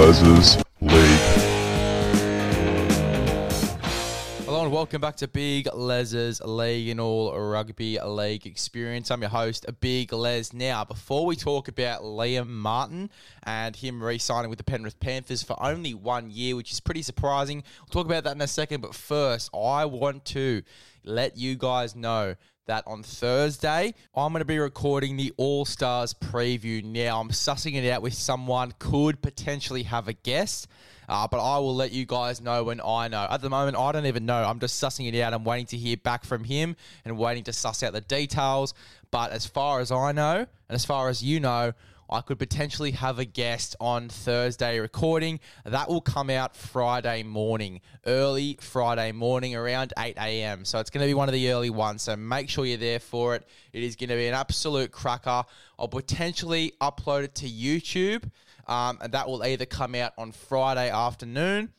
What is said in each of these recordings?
Les's League. Hello and welcome back to Big Les's League and All Rugby League Experience. I'm your host, Big Les. Now, before we talk about Liam Martin and him re-signing with the Penrith Panthers for only one year, which is pretty surprising, we'll talk about that in a second. But first, I want to let you guys know that on Thursday, I'm going to be recording the All Stars preview. Now, I'm sussing it out with someone, could potentially have a guest. Uh, but I will let you guys know when I know. At the moment, I don't even know. I'm just sussing it out. I'm waiting to hear back from him and waiting to suss out the details. But as far as I know, and as far as you know, I could potentially have a guest on Thursday recording. That will come out Friday morning, early Friday morning, around 8 a.m. So it's going to be one of the early ones. So make sure you're there for it. It is going to be an absolute cracker. I'll potentially upload it to YouTube, um, and that will either come out on Friday afternoon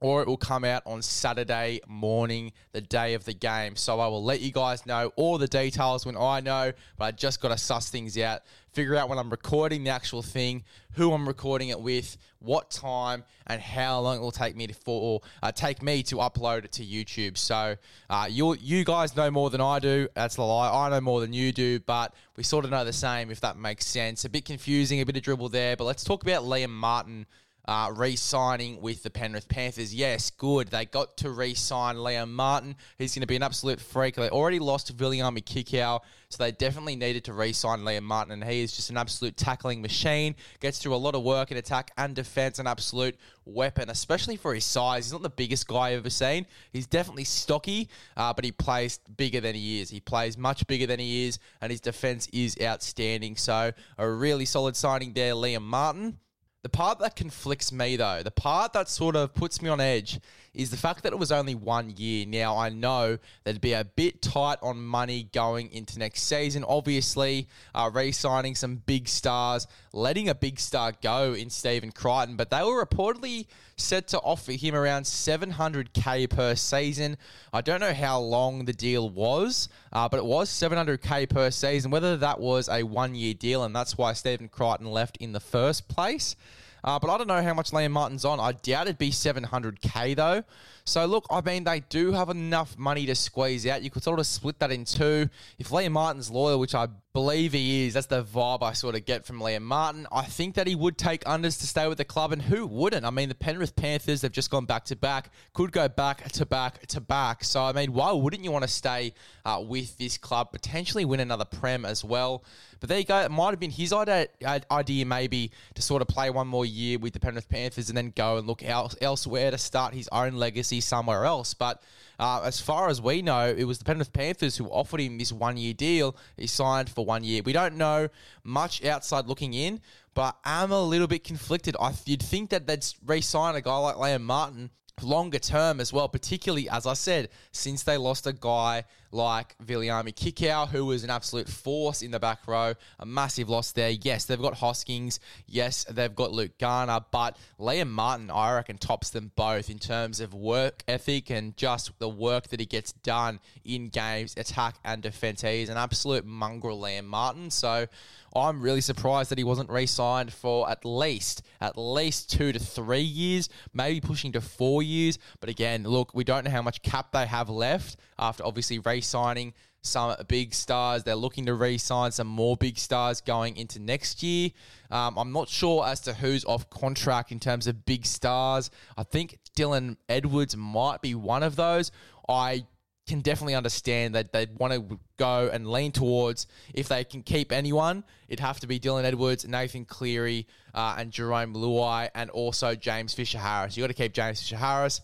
or it will come out on Saturday morning, the day of the game. So I will let you guys know all the details when I know, but I just got to suss things out, figure out when I'm recording the actual thing, who I'm recording it with, what time, and how long it will take me to for uh, take me to upload it to YouTube. So uh, you you guys know more than I do. That's a lie. I know more than you do, but we sort of know the same. If that makes sense. A bit confusing, a bit of dribble there, but let's talk about Liam Martin uh, re-signing with the Penrith Panthers. Yes, good. They got to re-sign Liam Martin. He's going to be an absolute freak. They already lost Viliami Kikau, so they definitely needed to re-sign Liam Martin, and he is just an absolute tackling machine. Gets through a lot of work in attack and defence, an absolute weapon, especially for his size. He's not the biggest guy I've ever seen. He's definitely stocky, uh, but he plays bigger than he is. He plays much bigger than he is, and his defence is outstanding. So a really solid signing there, Liam Martin. The part that conflicts me, though, the part that sort of puts me on edge, is the fact that it was only one year. Now, I know there'd be a bit tight on money going into next season. Obviously, uh, re signing some big stars, letting a big star go in Stephen Crichton, but they were reportedly set to offer him around 700k per season. I don't know how long the deal was, uh, but it was 700k per season. Whether that was a one year deal, and that's why Stephen Crichton left in the first place. Uh, but I don't know how much Liam Martin's on. I doubt it'd be 700k though. So look, I mean, they do have enough money to squeeze out. You could sort of split that in two. If Liam Martin's loyal, which I believe he is, that's the vibe I sort of get from Liam Martin. I think that he would take unders to stay with the club, and who wouldn't? I mean, the Penrith Panthers have just gone back to back, could go back to back to back. So I mean, why wouldn't you want to stay uh, with this club, potentially win another prem as well? But there you go. It might have been his idea, idea maybe to sort of play one more year with the Penrith Panthers and then go and look else, elsewhere to start his own legacy somewhere else. But uh, as far as we know, it was the Penrith Panthers who offered him this one year deal. He signed for one year. We don't know much outside looking in, but I'm a little bit conflicted. I, you'd think that they'd re sign a guy like Liam Martin longer term as well, particularly, as I said, since they lost a guy like Viliami Kikau, who was an absolute force in the back row, a massive loss there. Yes, they've got Hoskins. Yes, they've got Luke Garner, but Liam Martin, I reckon, tops them both in terms of work ethic and just the work that he gets done in games, attack and defense. He's an absolute mongrel, Liam Martin. So I'm really surprised that he wasn't re-signed for at least at least two to three years, maybe pushing to four years. But again, look, we don't know how much cap they have left after obviously re-signing some big stars. They're looking to re-sign some more big stars going into next year. Um, I'm not sure as to who's off contract in terms of big stars. I think Dylan Edwards might be one of those. I can definitely understand that they'd want to go and lean towards if they can keep anyone, it'd have to be Dylan Edwards, Nathan Cleary, uh, and Jarome Luai, and also James Fisher Harris. You got to keep James Fisher Harris.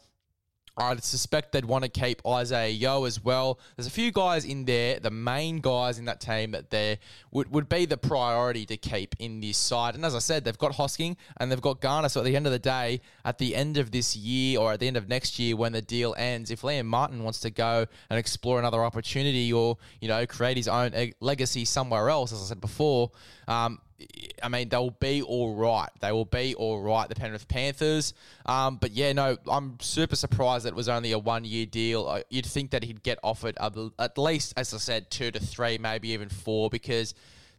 I'd suspect they'd want to keep Isaah Yeo as well. There's a few guys in there, the main guys in that team that there would, would be the priority to keep in this side. And as I said, they've got Hosking and they've got Garner. So at the end of the day, at the end of this year or at the end of next year when the deal ends, if Liam Martin wants to go and explore another opportunity or, you know, create his own legacy somewhere else, as I said before, um, I mean, they'll be all right. They will be all right, the Penrith Panthers. Um, but yeah, no, I'm super surprised that it was only a one year deal. You'd think that he'd get offered at least, as I said, two to three, maybe even four, because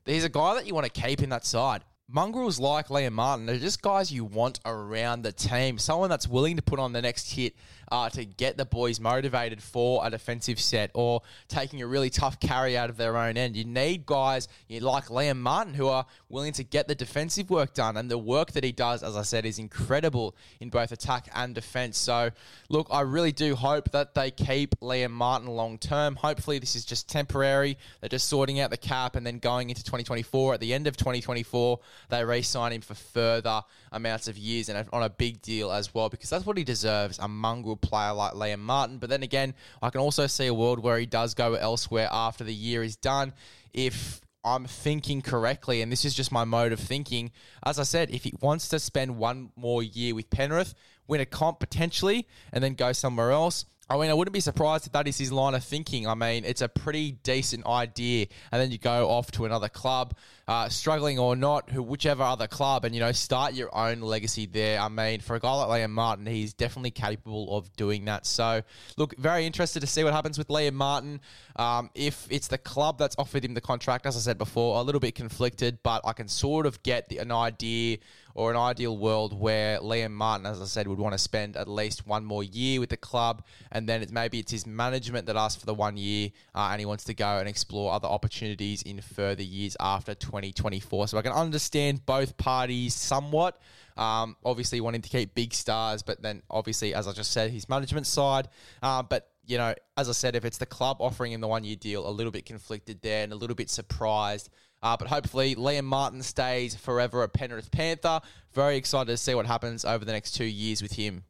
he's a guy that you want to keep in that side. Mongrels like Liam Martin are just guys you want around the team. Someone that's willing to put on the next hit uh, to get the boys motivated for a defensive set or taking a really tough carry out of their own end. You need guys like Liam Martin who are willing to get the defensive work done. And the work that he does, as I said, is incredible in both attack and defense. So, look, I really do hope that they keep Liam Martin long term. Hopefully, this is just temporary. They're just sorting out the cap and then going into 2024. At the end of 2024, they re sign him for further amounts of years and on a big deal as well because that's what he deserves a mongrel player like Liam Martin. But then again, I can also see a world where he does go elsewhere after the year is done. If I'm thinking correctly, and this is just my mode of thinking. As I said, if he wants to spend one more year with Penrith, win a comp potentially, and then go somewhere else, I mean, I wouldn't be surprised if that is his line of thinking. I mean, it's a pretty decent idea, and then you go off to another club, uh, struggling or not, who whichever other club, and you know, start your own legacy there. I mean, for a guy like Liam Martin, he's definitely capable of doing that. So, look, very interested to see what happens with Liam Martin. Um, if it's the club that's offered him the contract, as I said before, a little bit conflicted, but I can sort of get the, an idea or an ideal world where Liam Martin, as I said, would want to spend at least one more year with the club, and then it's maybe it's his management that asks for the one year, uh, and he wants to go and explore other opportunities in further years after 2024. So I can understand both parties somewhat. Um, obviously, wanting to keep big stars, but then obviously, as I just said, his management side. Uh, but you know, as I said, if it's the club offering him the one year deal, a little bit conflicted there and a little bit surprised. Uh, but hopefully, Liam Martin stays forever a Penrith Panther. Very excited to see what happens over the next two years with him.